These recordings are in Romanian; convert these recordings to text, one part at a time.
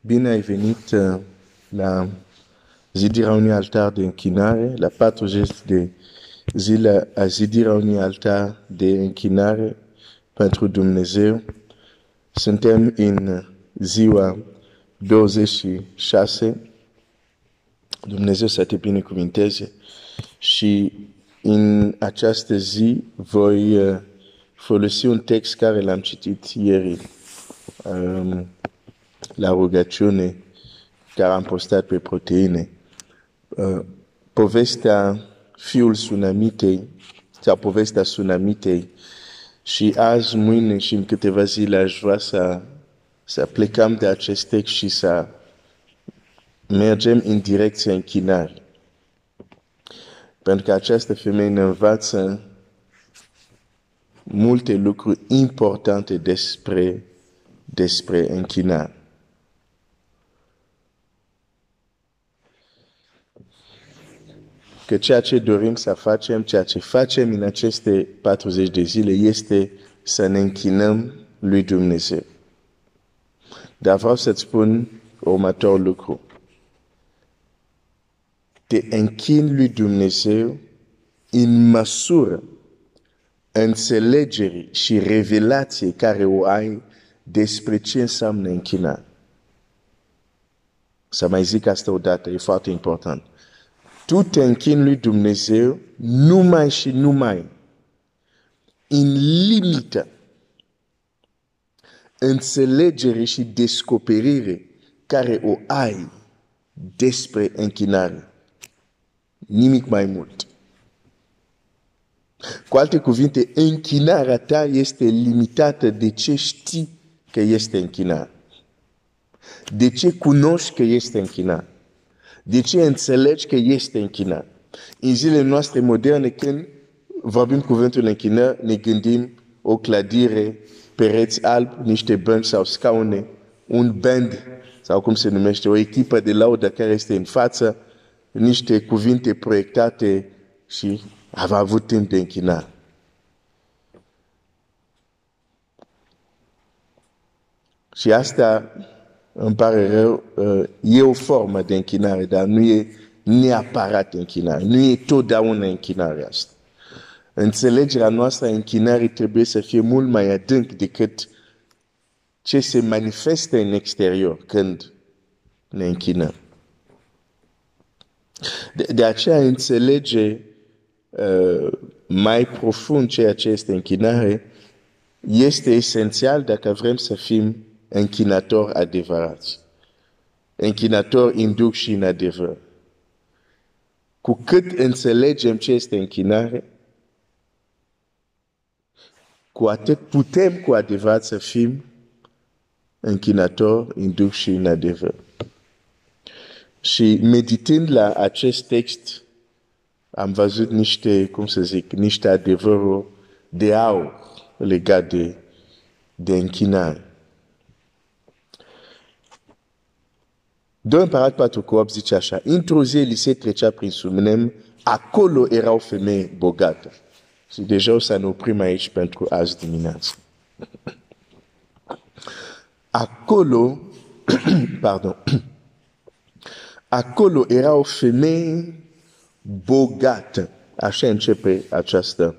Bine ai venit uh, la zidirea unui altar de închinare, la 40 de zile a zidirea unui altar de închinare pentru Dumnezeu. Suntem în ziua 26. Dumnezeu să te binecuvinteze și în această zi voi uh, folosi un text care l-am citit ieri um, la rugăciune care am postat pe proteine. Uh, povestea fiul Sunamitei sau povestea Sunamitei și azi, mâine și în câteva zile aș vrea să, să plecăm de acest text și să mergem în direcția închinării. Pentru că această femeie ne învață multe lucruri importante despre, despre închinare. Că ceea ce dorim să facem, ceea ce facem în aceste 40 de zile este să ne închinăm lui Dumnezeu. Dar vreau să-ți spun următorul lucru. Te închin lui Dumnezeu în măsură înțelegerii și revelației care o ai despre ce înseamnă închinare. Să mai zic asta odată, e foarte important. Tu te închini lui Dumnezeu numai și numai în limită înțelegere și descoperire care o ai despre închinare. Nimic mai mult. Cu alte cuvinte, închinarea ta este limitată de ce știi că este închinare. De ce cunoști că este închinare. De ce înțelegi că este închinat? În zilele noastre moderne, când vorbim cuvântul închinat, ne gândim o clădire, pereți albi, niște bănci sau scaune, un band sau cum se numește, o echipă de laudă care este în față, niște cuvinte proiectate și a avut timp de închinare. Și asta îmi pare rău, uh, e o formă de închinare, dar nu e neapărat închinare. Nu e totdeauna închinare asta. Înțelegerea noastră a închinării trebuie să fie mult mai adânc decât ce se manifestă în exterior când ne închinăm. De, de aceea înțelege uh, mai profund ceea ce este închinare este esențial dacă vrem să fim închinator adevărați. Închinator în duc și în adevăr. Cu cât înțelegem ce este închinare, cu atât putem cu adevărat să fim închinator în duc și în adevăr. Și meditând la acest text, am văzut niște, cum să zic, niște adevăruri de aur legate de, de închinare. 2 Împărat 4 cu 8 zice așa, într-o zi Elisei trecea prin Sumnem, acolo era o femeie bogată. Și deja o să ne oprim aici pentru azi dimineață. Acolo, pardon, acolo era o femeie bogată. Așa începe această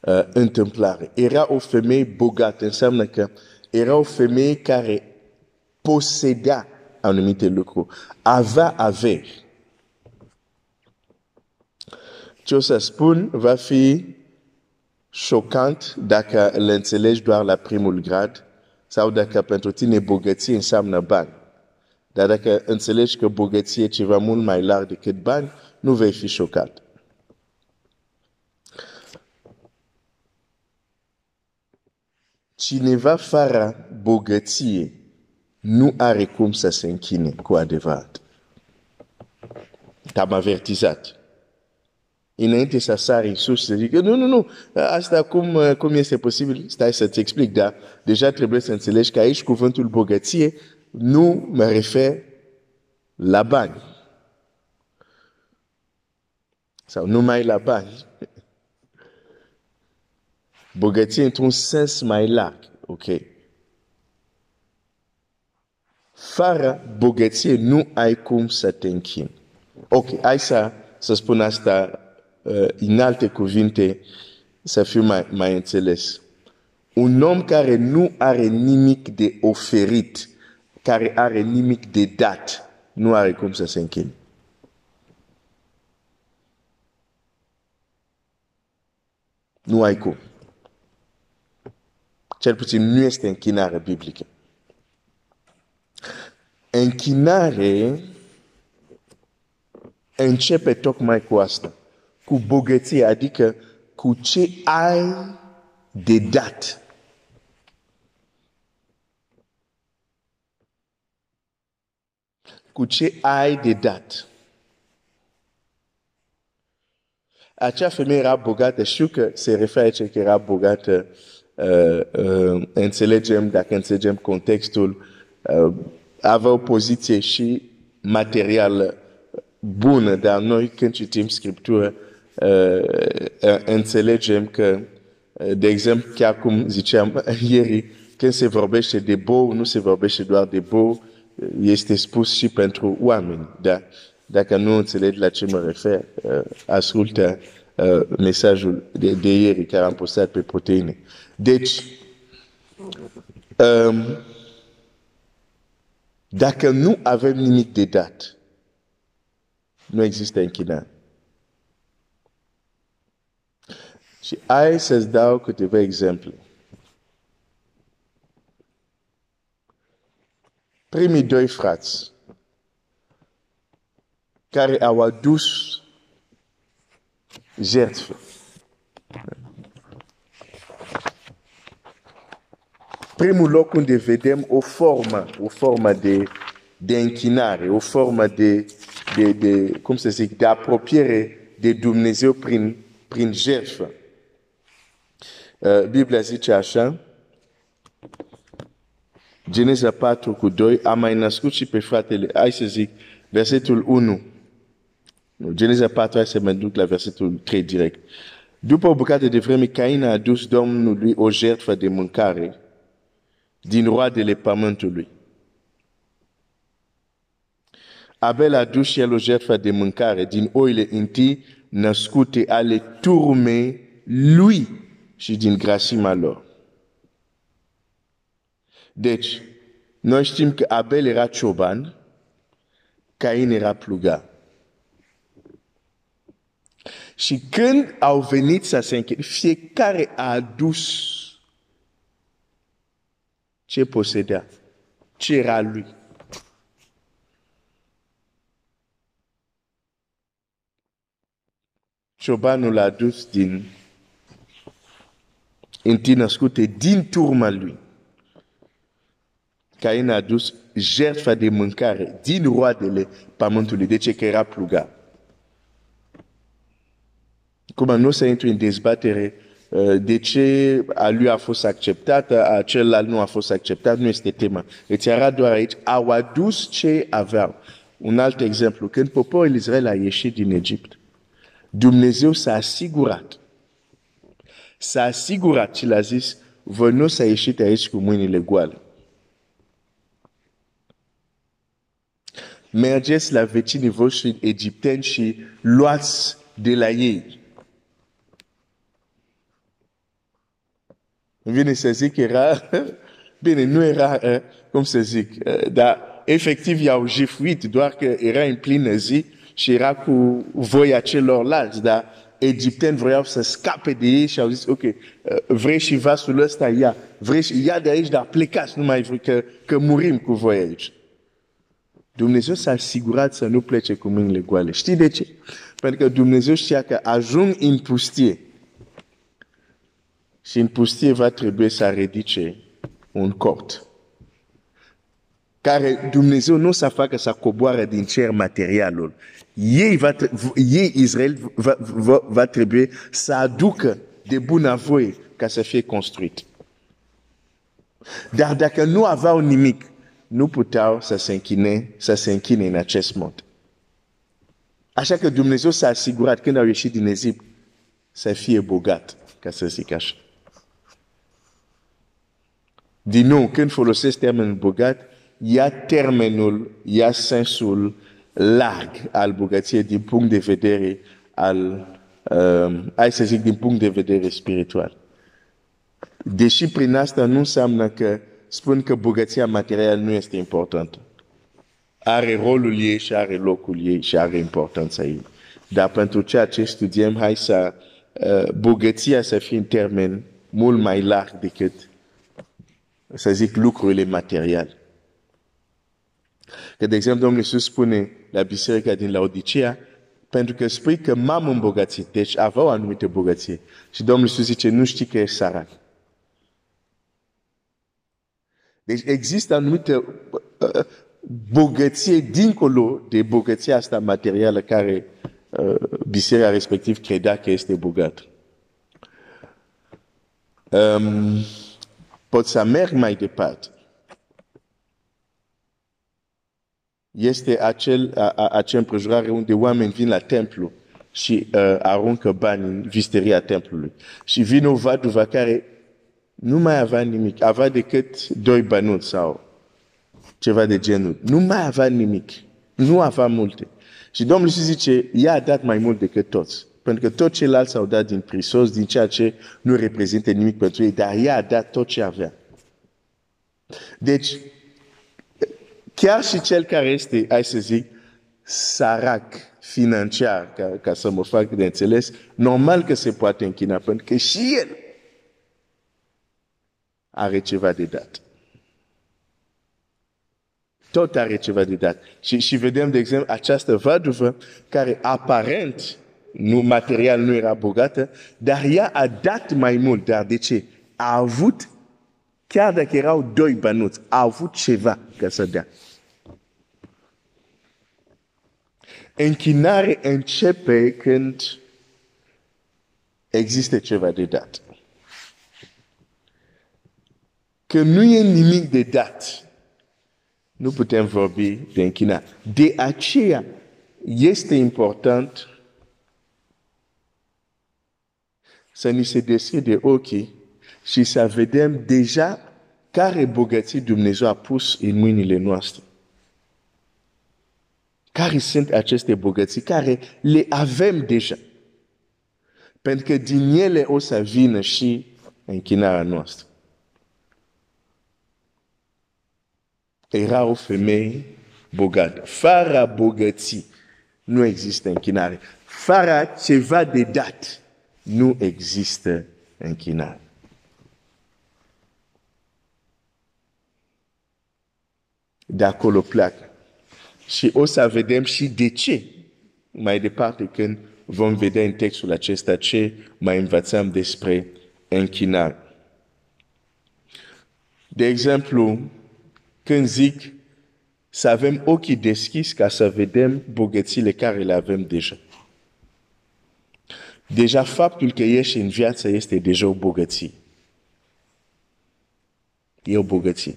uh, întâmplare. Era o femeie bogată, înseamnă că era o femeie care posedea anumite lucruri. Avea averi. Ce o să spun va fi șocant dacă îl înțelegi doar la primul grad sau dacă pentru tine bogăție înseamnă bani. Dar dacă înțelegi că bogăție e ceva mult mai larg decât bani, nu vei fi șocat. Cineva fără bogăție nu are cum să se închine cu adevărat. Te-am avertizat. Înainte să sari în sus, să zic, nu, nu, nu, asta cum, cum este posibil? Stai să-ți explic, dar deja trebuie să înțelegi că aici cuvântul bogăție nu mă refer la bani. Sau numai la bani. Bogăție într-un sens mai larg, ok? Fără bogăție nu ai cum să te închini. Ok, hai să, să spun asta uh, în alte cuvinte să fiu mai, mai înțeles. Un om care nu are nimic de oferit, care are nimic de dat, nu are cum să se închine. Nu ai cum. Cel puțin nu este închinare biblică. Închinare începe tocmai cu asta, cu bogăție, adică cu ce ai de dat. Cu ce ai de dat. Acea femeie era bogată, știu că se referă aici că era bogată, uh, uh, înțelegem, dacă înțelegem contextul, uh, avea o poziție și materială bună, dar noi când citim Scriptură, uh, uh, înțelegem că, uh, de exemplu, chiar cum ziceam ieri, când se vorbește de bou, nu se vorbește doar de bou, este spus și pentru oameni. Da? Dacă nu înțelegi la ce mă refer, uh, ascultă uh, mesajul de, de ieri care am postat pe proteine. Deci, um, dacă nu avem nimic de dat, nu există închinare. Și hai să-ți dau câteva exemple. Primii doi frați care au adus jertfe. Primul loc unde vedem o formă, o formă de, de închinare, o formă de, de, de, cum să zic, de apropiere de Dumnezeu prin, prin jertfă. Uh, Biblia zice așa, Geneza 4 cu 2, a mai născut și pe fratele, hai să zic, versetul 1. Geneza 4, hai să mă duc la versetul 3 direct. După o bucată de vreme, Cain a adus Domnului o jertfă de mâncare din roadele pământului. Abel a dus și el o jertfă de mâncare din oile întâi născute ale turmei lui și din grasima lor. Deci, noi știm că Abel era cioban, Cain era plugar. Și când au venit să se închide, fiecare a adus ce posedea, ce era lui. Ciobanul a adus din întâi născute din turma lui. Cain a adus jertfa de mâncare din roadele pământului, de ce că era plugar. Cum nu să intru în dezbatere uh, de ce a lui a fost acceptată, a celălalt nu a fost acceptat, nu este tema. Îți arată doar aici, au adus ce aveau. Un alt exemplu, când poporul Israel a ieșit din Egipt, Dumnezeu s-a asigurat, s-a asigurat și l-a zis, vă nu să ieșit aici cu mâinile goale. Mergeți la vecinii voștri egipteni și luați de la ei vine să zic, era, bine, nu era, uh, cum să zic, uh, dar efectiv i-au jefuit, doar că era în plină zi și era cu voia celorlalți, dar egipteni vreau să scape de ei și au zis, ok, uh, vrei și vasul ăsta, ia, vrei și ia de aici, dar plecați, nu mai vrei că, că murim cu voi aici. Dumnezeu s-a asigurat să nu plece cu mâinile goale. Știi de ce? Pentru că Dumnezeu știa că ajung în pustie și în pustie va trebui să ridice un cort care Dumnezeu nu să facă să coboare din cer materialul. Ei, va, ei Israel, va, va, va trebui să aducă de bunăvoie ca să fie construit. Dar dacă nu aveau nimic, nu puteau să se închine, să se închine în acest mod. Așa că Dumnezeu s-a asigurat când au ieșit din Egipt să fie bogat, ca să zic așa. Din nou, când folosesc termenul bogat, ia termenul, ia sensul larg al bogăției din punct de vedere al, uh, hai să zic, din punct de vedere spiritual. Deși prin asta nu înseamnă că spun că bogăția materială nu este importantă. Are rolul ei și are locul ei și are importanța ei. Dar pentru ceea ce studiem, hai să uh, bogăția să fie în termen mult mai larg decât, să zic, lucrurile materiale. Că, de exemplu, Domnul Iisus spune la biserica din Laodicea, pentru că spui că m-am îmbogățit, deci avea o anumită bogăție. Și Domnul Iisus zice, nu știi că ești sărac. Deci există anumite uh, bogăție dincolo de bogăția asta materială care uh, biserica respectiv credea că este bogată. Um, pot să merg mai departe. Este acel, a, a, acel împrejurare unde oameni vin la templu și uh, aruncă bani în visteria templului. Și vine o vaduvă care nu mai avea nimic, avea decât doi bănuți sau ceva de genul. Nu mai avea nimic, nu avea multe. Și Domnul Iisus zice, ea a dat mai mult decât toți. Pentru că tot ceilalți au dat din prisos, din ceea ce nu reprezintă nimic pentru ei, dar ea a dat tot ce avea. Deci, chiar și cel care este, hai să zic, sărac financiar, ca, ca să mă fac de înțeles, normal că se poate închina, pentru că și el are ceva de dat. Tot are ceva de dat. Și, și vedem, de exemplu, această vaduvă care aparent, nu, material nu era bogată, dar ea a dat mai mult. Dar de ce? A avut, chiar dacă erau doi bănuți, a avut ceva ca să dea. Închinare începe când există ceva de dat că nu e nimic de dat, nu putem vorbi de închinare. De aceea este important să ni se deschide ochii și să vedem deja care bogății Dumnezeu a pus în mâinile noastre. Care sunt aceste bogății care le avem deja. Pentru că din ele o să vină și închinarea noastră. Era o femeie bogată. Fără bogății nu există închinare. Fără ceva de dat nu există închinare. De acolo pleacă. Și o să vedem și de ce mai departe când vom vedea în textul acesta ce mai învățăm despre închinare. De exemplu, când zic să avem ochii deschis ca să vedem bogățiile care le avem deja. Deja faptul că ești în viață este deja o bogăție. E o bogăție.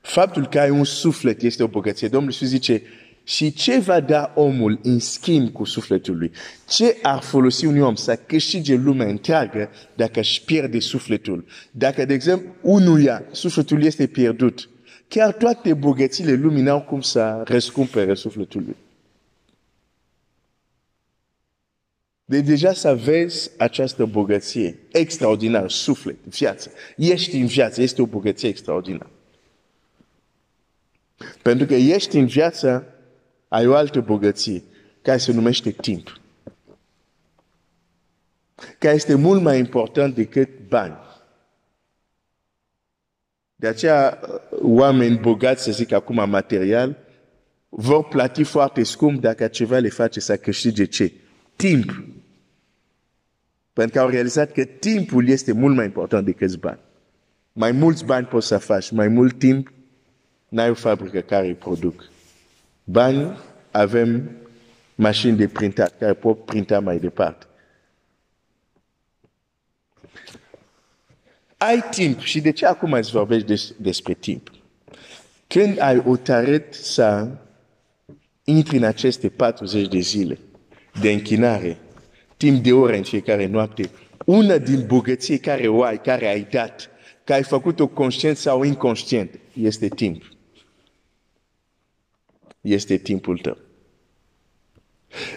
Faptul că ai un suflet este o bogăție. Domnul Iisus zice, și ce va da omul în schimb cu sufletul lui? Ce ar folosi un om să câștige lumea întreagă dacă își pierde sufletul? Dacă, de exemplu, unuia sufletul este pierdut, chiar toate bogățiile lumii n-au cum să răscumpere sufletul lui. De deja să vezi această bogăție extraordinară, suflet, viață. Ești în viață, este o bogăție extraordinară. Pentru că ești în viață, ai o altă bogăție care se numește timp. Care este mult mai important decât bani. De aceea, oameni bogați, să zic acum material, vor plati foarte scump dacă ceva le face să câștige ce? Timp. Pentru că au realizat că timpul este mult mai important decât bani. Mai mulți bani poți să faci, mai mult timp, n-ai o fabrică care îi produc bani, avem mașini de printat care pot printa mai departe. Ai timp și de ce acum îți vorbești des, despre timp? Când ai hotărât să intri în aceste 40 de zile de închinare, timp de ore în fiecare noapte, una din bogății care o ai, care ai dat, că ai făcut-o conștient sau inconștient, este timp. Este timpul tău.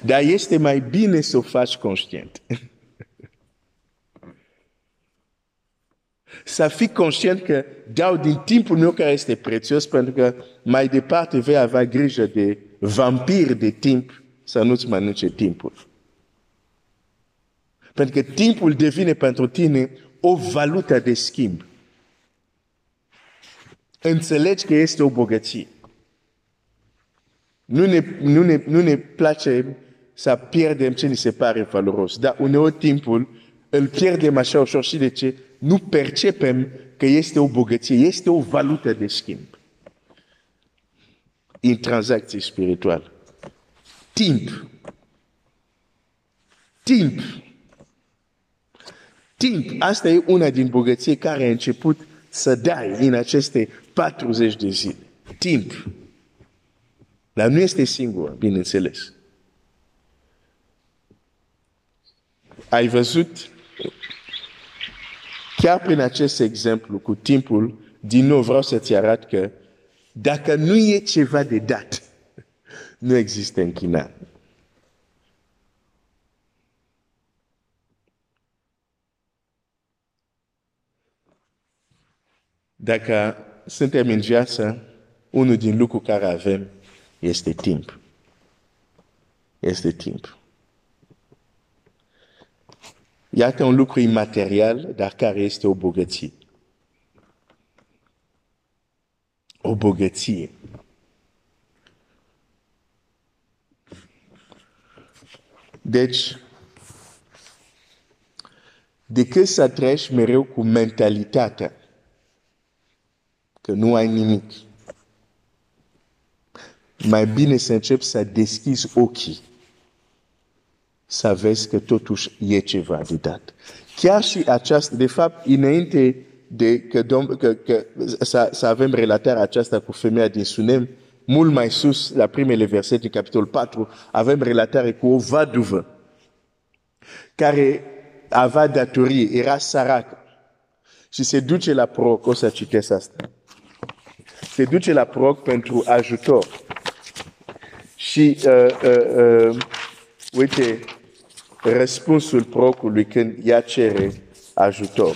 Dar este mai bine să o faci conștient. să fii conștient că dau din timpul meu care este prețios pentru că mai departe vei avea grijă de vampir de timp să nu-ți mănânce timpul. Pentru că timpul devine pentru tine o valută de schimb. Înțelegi că este o bogăție. Nu ne, nu ne, nu ne place să pierdem ce ni se pare valoros, dar uneori timpul îl pierdem așa ușor și de ce? Nu percepem că este o bogăție, este o valută de schimb. În tranzacție spirituală. Timp. Timp. Timp. Asta e una din bogății care a început să dai în aceste 40 de zile. Timp. Dar nu este singur, bineînțeles. Ai văzut, chiar prin acest exemplu cu timpul, din nou vreau să-ți arăt că dacă nu e ceva de dat, nu există închinare. Dacă suntem în viață, unul din lucruri care avem este timp. Este timp. Iată un lucru imaterial, dar care este o bogăție. O bogăție. Deci, decât să treci mereu cu mentalitatea că nu ai nimic, mai bine să începi să deschizi ochii, să vezi că totuși e ceva de dat. Chiar și aceasta, de fapt, înainte de că, dom- că, că să, să avem relatarea aceasta cu femeia din Sunem, mult mai sus, la primele versete din capitolul 4, avem relatare cu o vaduvă care avea datorie, era săracă și se duce la proroc, o să citesc asta. Se duce la proroc pentru ajutor. Și, uh, uh, uh, uite, răspunsul procului când ea cere ajutor.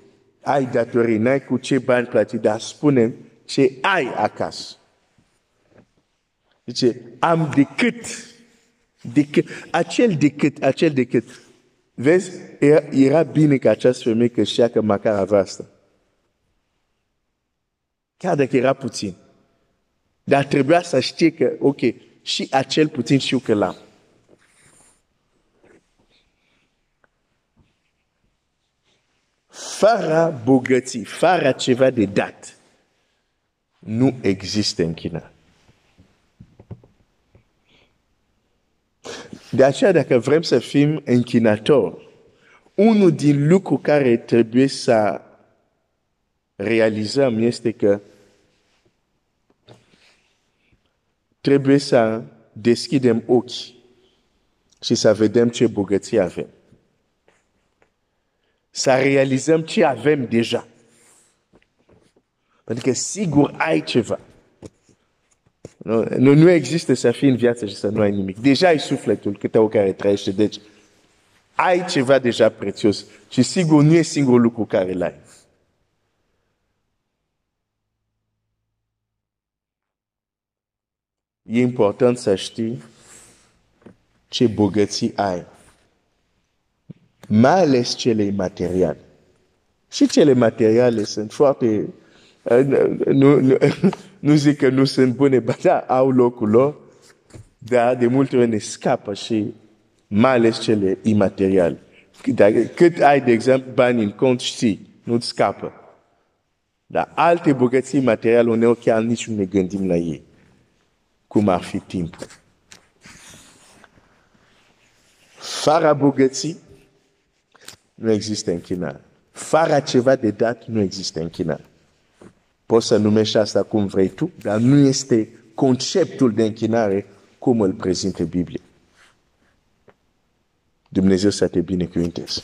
ai datorii, n-ai cu ce bani plăti, dar spune ce ai acasă. Zice, am decât, decât, acel decât, acel decât. Vezi, era, era bine ca această femeie că știa că măcar avea asta. Chiar dacă era puțin. Dar trebuia să știe că, ok, și acel puțin știu că l-am. Fără bogății, fără ceva de dat, nu există închinare. De aceea, dacă vrem să fim închinatori, unul din lucruri care trebuie să realizăm este că trebuie să deschidem ochii și să vedem ce bogăție avem să realizăm ce avem deja. Pentru că sigur ai ceva. Nu, nu, nu există să fii în viață și să nu ai nimic. Deja ai sufletul câte o care trăiește. Deci ai ceva deja prețios. Și sigur nu e singurul lucru care l-ai. E important să știi ce bogății ai mai ales cele materiale. Și cele materiale sunt foarte... Nu, nu, nu zic că nu sunt bune, dar da, au locul lor, dar de multe ori ne scapă și mai ales cele imateriale. Dacă, cât ai, de exemplu, bani în cont, știi. nu-ți scapă. Dar alte bogății materiale uneori chiar nici nu ne gândim la ei. Cum ar fi timpul. Fără bogății, nu există închinare. Fără ceva de dat, nu există închinare. Poți să numești asta cum vrei tu, dar nu este conceptul de închinare cum îl prezintă Biblia. Dumnezeu să te binecuvinteze.